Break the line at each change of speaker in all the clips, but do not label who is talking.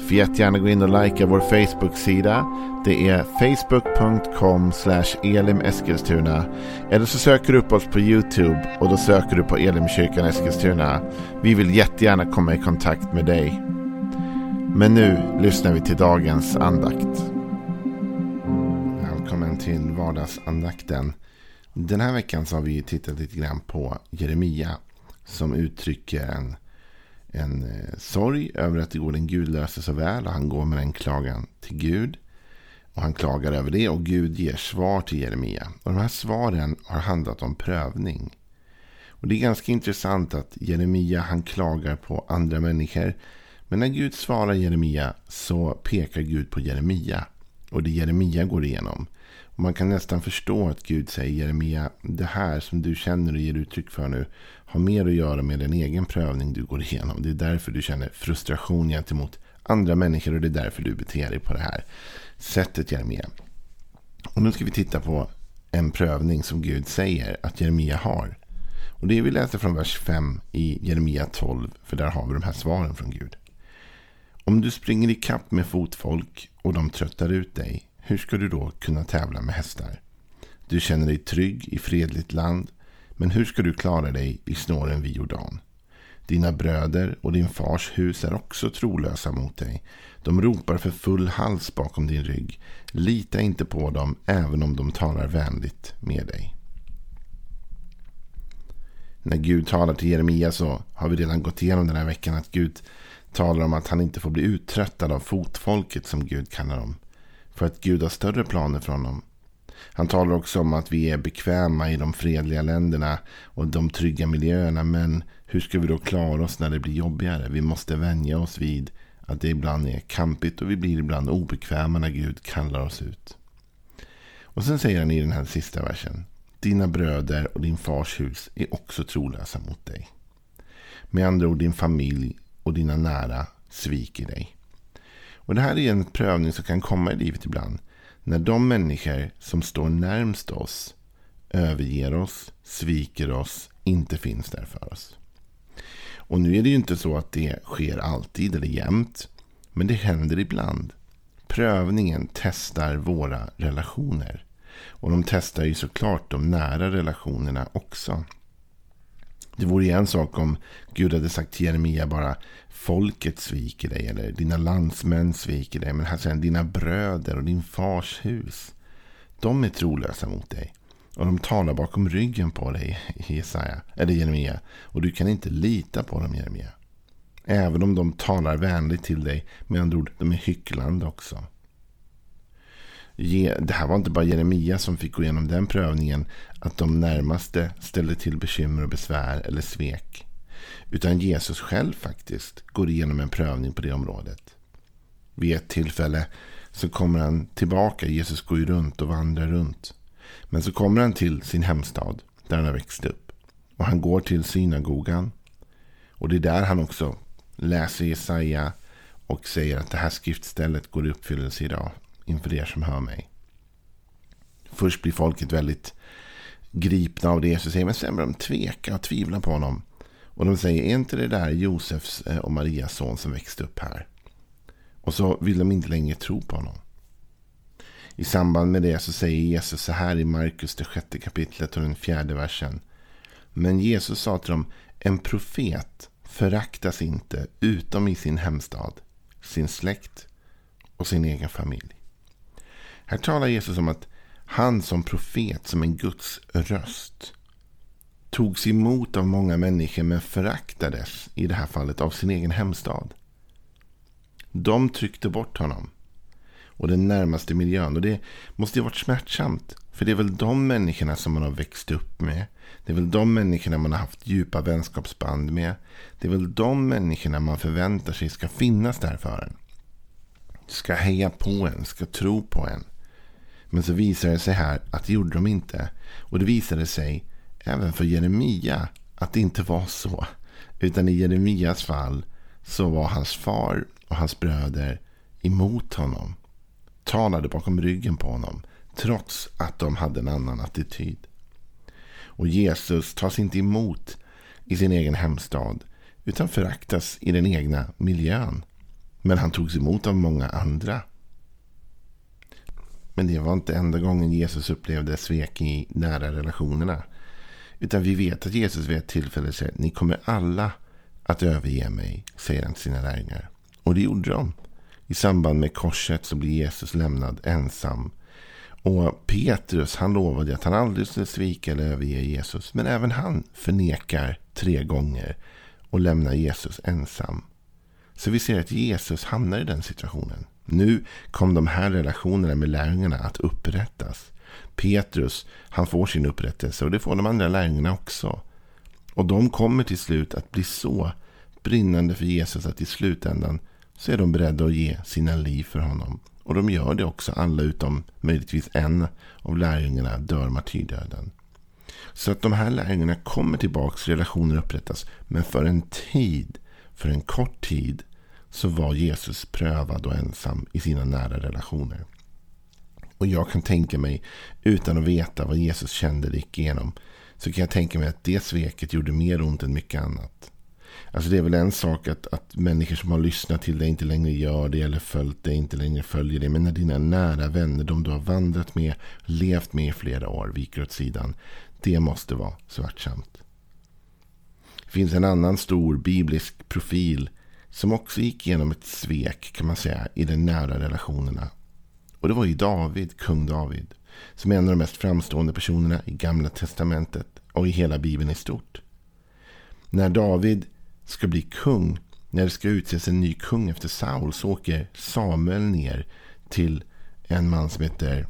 Får jättegärna gå in och likea vår Facebook-sida. Det är facebook.com elimeskilstuna. Eller så söker du upp oss på YouTube och då söker du på Elimkyrkan Eskilstuna. Vi vill jättegärna komma i kontakt med dig. Men nu lyssnar vi till dagens andakt. Välkommen till vardagsandakten. Den här veckan så har vi tittat lite grann på Jeremia som uttrycker en en eh, sorg över att det går den gudlöse så väl. Och han går med en klagan till Gud. Och han klagar över det och Gud ger svar till Jeremia. Och de här svaren har handlat om prövning. Och det är ganska intressant att Jeremia han klagar på andra människor. Men när Gud svarar Jeremia så pekar Gud på Jeremia. Och det Jeremia går igenom. Och man kan nästan förstå att Gud säger Jeremia, det här som du känner och ger uttryck för nu har mer att göra med den egen prövning du går igenom. Det är därför du känner frustration gentemot andra människor och det är därför du beter dig på det här sättet Jeremia. Och nu ska vi titta på en prövning som Gud säger att Jeremia har. Och det vi läser från vers 5 i Jeremia 12, för där har vi de här svaren från Gud. Om du springer i kapp med fotfolk och de tröttar ut dig, hur ska du då kunna tävla med hästar? Du känner dig trygg i fredligt land, men hur ska du klara dig i snåren vid Jordan? Dina bröder och din fars hus är också trolösa mot dig. De ropar för full hals bakom din rygg. Lita inte på dem, även om de talar vänligt med dig. När Gud talar till Jeremia så har vi redan gått igenom den här veckan att Gud talar om att han inte får bli uttröttad av fotfolket som Gud kallar dem. För att Gud har större planer för honom. Han talar också om att vi är bekväma i de fredliga länderna och de trygga miljöerna. Men hur ska vi då klara oss när det blir jobbigare? Vi måste vänja oss vid att det ibland är kampigt och vi blir ibland obekväma när Gud kallar oss ut. Och sen säger han i den här sista versen. Dina bröder och din fars hus är också trolösa mot dig. Med andra ord din familj och dina nära sviker dig. Och det här är en prövning som kan komma i livet ibland. När de människor som står närmst oss överger oss, sviker oss, inte finns där för oss. Och nu är det ju inte så att det sker alltid eller jämt. Men det händer ibland. Prövningen testar våra relationer. Och de testar ju såklart de nära relationerna också. Det vore ju en sak om Gud hade sagt till Jeremia bara folket sviker dig eller dina landsmän sviker dig. Men här säger dina bröder och din fars hus. De är trolösa mot dig. Och de talar bakom ryggen på dig, Jesaja, eller Jeremia. Och du kan inte lita på dem, Jeremia. Även om de talar vänligt till dig. Med andra ord, de är hycklande också. Det här var inte bara Jeremia som fick gå igenom den prövningen. Att de närmaste ställde till bekymmer och besvär eller svek. Utan Jesus själv faktiskt går igenom en prövning på det området. Vid ett tillfälle så kommer han tillbaka. Jesus går ju runt och vandrar runt. Men så kommer han till sin hemstad där han har växt upp. Och han går till synagogan. Och det är där han också läser Jesaja och säger att det här skriftstället går i uppfyllelse idag inför er som hör mig. Först blir folket väldigt gripna av det Jesus säger. Men sen börjar de tveka och tvivla på honom. Och de säger, är inte det där Josefs eh, och Marias son som växte upp här? Och så vill de inte längre tro på honom. I samband med det så säger Jesus så här i Markus det sjätte kapitlet och den fjärde versen. Men Jesus sa till dem, en profet föraktas inte utom i sin hemstad, sin släkt och sin egen familj. Här talar Jesus om att han som profet, som en Guds röst, togs emot av många människor men föraktades i det här fallet av sin egen hemstad. De tryckte bort honom och den närmaste miljön. Och det måste ju varit smärtsamt. För det är väl de människorna som man har växt upp med. Det är väl de människorna man har haft djupa vänskapsband med. Det är väl de människorna man förväntar sig ska finnas där för en. Ska heja på en, ska tro på en. Men så visar det sig här att det gjorde de inte. Och det visade sig även för Jeremia att det inte var så. Utan i Jeremias fall så var hans far och hans bröder emot honom. Talade bakom ryggen på honom. Trots att de hade en annan attityd. Och Jesus tas inte emot i sin egen hemstad. Utan föraktas i den egna miljön. Men han togs emot av många andra. Men det var inte enda gången Jesus upplevde svek i nära relationerna. Utan vi vet att Jesus vid ett tillfälle säger ni kommer alla att överge mig, säger han till sina lärjungar. Och det gjorde de. I samband med korset så blir Jesus lämnad ensam. Och Petrus han lovade att han aldrig skulle svika eller överge Jesus. Men även han förnekar tre gånger och lämnar Jesus ensam. Så vi ser att Jesus hamnar i den situationen. Nu kom de här relationerna med lärjungarna att upprättas. Petrus, han får sin upprättelse och det får de andra lärjungarna också. Och de kommer till slut att bli så brinnande för Jesus att i slutändan så är de beredda att ge sina liv för honom. Och de gör det också, alla utom möjligtvis en av lärjungarna dör martyrdöden. Så att de här lärjungarna kommer tillbaka, relationer upprättas. Men för en tid, för en kort tid, så var Jesus prövad och ensam i sina nära relationer. Och jag kan tänka mig, utan att veta vad Jesus kände eller gick igenom, så kan jag tänka mig att det sveket gjorde mer ont än mycket annat. Alltså det är väl en sak att, att människor som har lyssnat till dig inte längre gör det eller följt dig inte längre följer dig, Men när dina nära vänner, de du har vandrat med, levt med i flera år, viker åt sidan. Det måste vara smärtsamt. Det finns en annan stor biblisk profil som också gick igenom ett svek kan man säga i de nära relationerna. Och det var ju David, kung David. Som är en av de mest framstående personerna i gamla testamentet och i hela bibeln i stort. När David ska bli kung, när det ska utses en ny kung efter Saul, så åker Samuel ner till en man som heter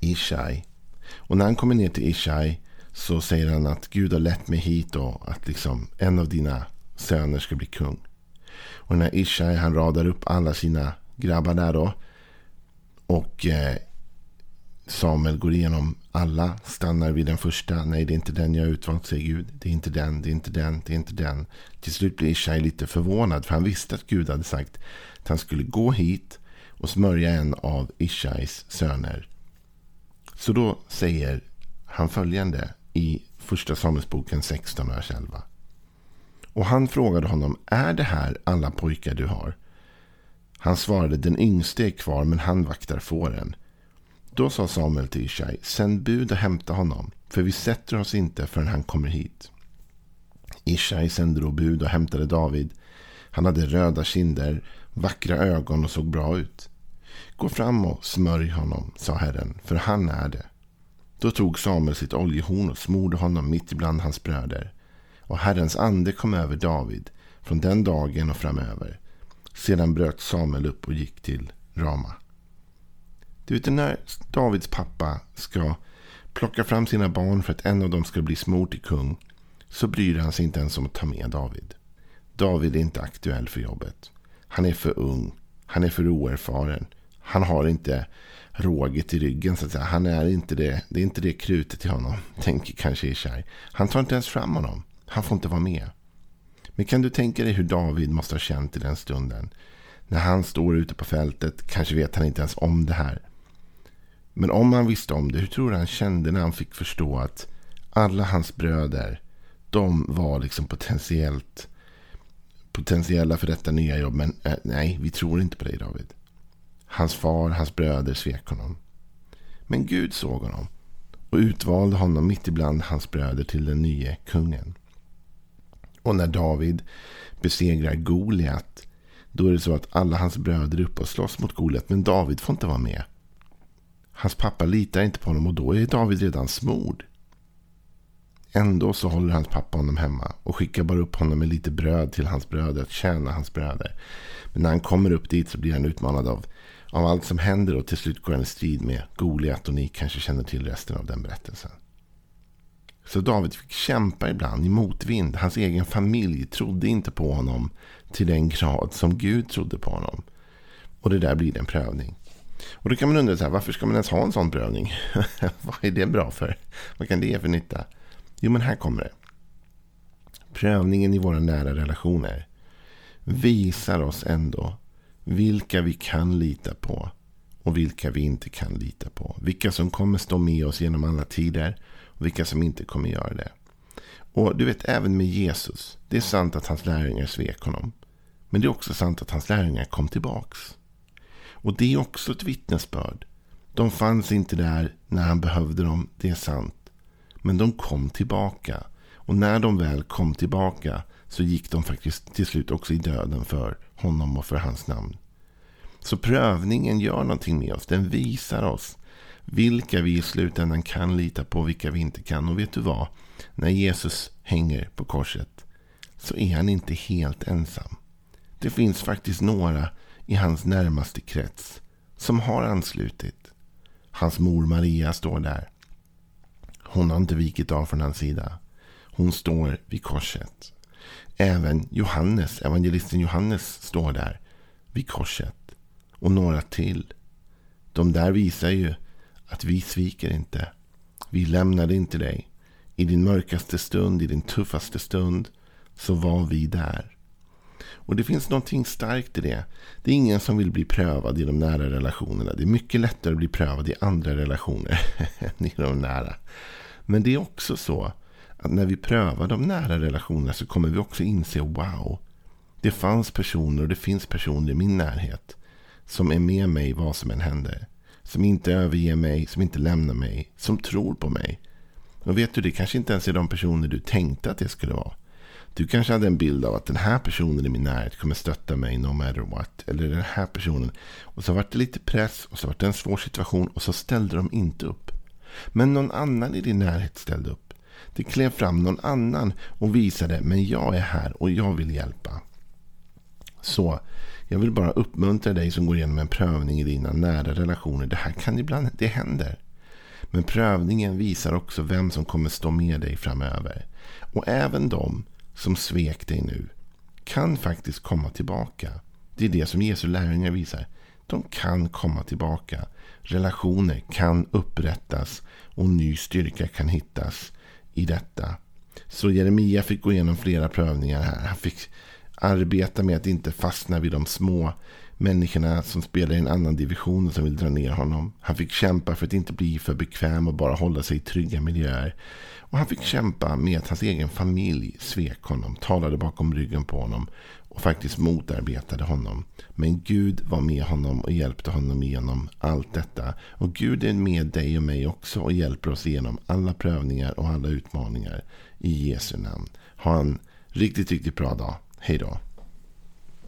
Ishai. Och när han kommer ner till Ishai så säger han att Gud har lett mig hit och att liksom en av dina söner ska bli kung. Och när Ishai han radar upp alla sina grabbar där då. Och eh, Samuel går igenom alla, stannar vid den första. Nej, det är inte den jag har utvalt, säger Gud. Det är inte den, det är inte den, det är inte den. Till slut blir Ishai lite förvånad, för han visste att Gud hade sagt att han skulle gå hit och smörja en av Ishais söner. Så då säger han följande i första Samuelsboken 16, vers 11. Och han frågade honom, är det här alla pojkar du har? Han svarade, den yngste är kvar, men han vaktar fåren. Då sa Samuel till Ishai, sänd bud och hämta honom, för vi sätter oss inte förrän han kommer hit. Ishai sände då bud och hämtade David. Han hade röda kinder, vackra ögon och såg bra ut. Gå fram och smörj honom, sa Herren, för han är det. Då tog Samuel sitt oljehorn och smorde honom mitt ibland hans bröder. Och Herrens ande kom över David från den dagen och framöver. Sedan bröt Samuel upp och gick till Rama. Du vet när Davids pappa ska plocka fram sina barn för att en av dem ska bli smord till kung. Så bryr han sig inte ens om att ta med David. David är inte aktuell för jobbet. Han är för ung. Han är för oerfaren. Han har inte råget i ryggen så att säga. Han är inte det. Det är inte det krutet till honom. Tänker kanske Ishai. Han tar inte ens fram honom. Han får inte vara med. Men kan du tänka dig hur David måste ha känt i den stunden. När han står ute på fältet. Kanske vet han inte ens om det här. Men om han visste om det. Hur tror du han kände när han fick förstå att alla hans bröder. De var liksom potentiellt potentiella för detta nya jobb. Men eh, nej, vi tror inte på dig David. Hans far, hans bröder svek honom. Men Gud såg honom och utvalde honom mitt ibland hans bröder till den nya kungen. Och när David besegrar Goliat, då är det så att alla hans bröder är uppe och slåss mot Goliat, men David får inte vara med. Hans pappa litar inte på honom och då är David redan smord. Ändå så håller hans pappa honom hemma och skickar bara upp honom med lite bröd till hans bröder att tjäna hans bröder. Men när han kommer upp dit så blir han utmanad av, av allt som händer och till slut går han i strid med Goliat och ni kanske känner till resten av den berättelsen. Så David fick kämpa ibland i motvind. Hans egen familj trodde inte på honom till den grad som Gud trodde på honom. Och det där blir en prövning. Och då kan man undra så här, varför ska man ens ha en sån prövning? Vad är det bra för? Vad kan det ge för nytta? Jo, men här kommer det. Prövningen i våra nära relationer visar oss ändå vilka vi kan lita på och vilka vi inte kan lita på. Vilka som kommer stå med oss genom alla tider och vilka som inte kommer göra det. Och du vet, även med Jesus. Det är sant att hans lärjungar svek honom. Men det är också sant att hans lärjungar kom tillbaks. Och det är också ett vittnesbörd. De fanns inte där när han behövde dem, det är sant. Men de kom tillbaka. Och när de väl kom tillbaka så gick de faktiskt till slut också i döden för honom och för hans namn. Så prövningen gör någonting med oss. Den visar oss vilka vi i slutändan kan lita på, vilka vi inte kan. Och vet du vad? När Jesus hänger på korset så är han inte helt ensam. Det finns faktiskt några i hans närmaste krets som har anslutit. Hans mor Maria står där. Hon har inte vikit av från hans sida. Hon står vid korset. Även Johannes, evangelisten Johannes står där vid korset. Och några till. De där visar ju att vi sviker inte. Vi lämnade inte dig. I din mörkaste stund, i din tuffaste stund, så var vi där. Och det finns någonting starkt i det. Det är ingen som vill bli prövad i de nära relationerna. Det är mycket lättare att bli prövad i andra relationer än i de nära. Men det är också så att när vi prövar de nära relationerna så kommer vi också inse wow. Det fanns personer och det finns personer i min närhet som är med mig vad som än händer. Som inte överger mig, som inte lämnar mig, som tror på mig. Och vet du, det kanske inte ens är de personer du tänkte att det skulle vara. Du kanske hade en bild av att den här personen i min närhet kommer stötta mig no matter what. Eller den här personen. Och så vart det lite press och så vart det en svår situation och så ställde de inte upp. Men någon annan i din närhet ställde upp. Det klev fram någon annan och visade, men jag är här och jag vill hjälpa. Så jag vill bara uppmuntra dig som går igenom en prövning i dina nära relationer. Det här kan ibland, det händer. Men prövningen visar också vem som kommer stå med dig framöver. Och även de som svek dig nu kan faktiskt komma tillbaka. Det är det som Jesu lärjungar visar. De kan komma tillbaka. Relationer kan upprättas och ny styrka kan hittas i detta. Så Jeremia fick gå igenom flera prövningar här. Han fick arbeta med att inte fastna vid de små människorna som spelar i en annan division och som vill dra ner honom. Han fick kämpa för att inte bli för bekväm och bara hålla sig i trygga miljöer. Och han fick kämpa med att hans egen familj svek honom, talade bakom ryggen på honom och faktiskt motarbetade honom. Men Gud var med honom och hjälpte honom igenom allt detta. Och Gud är med dig och mig också och hjälper oss igenom alla prövningar och alla utmaningar i Jesu namn. Ha en riktigt, riktigt bra dag. Hej då.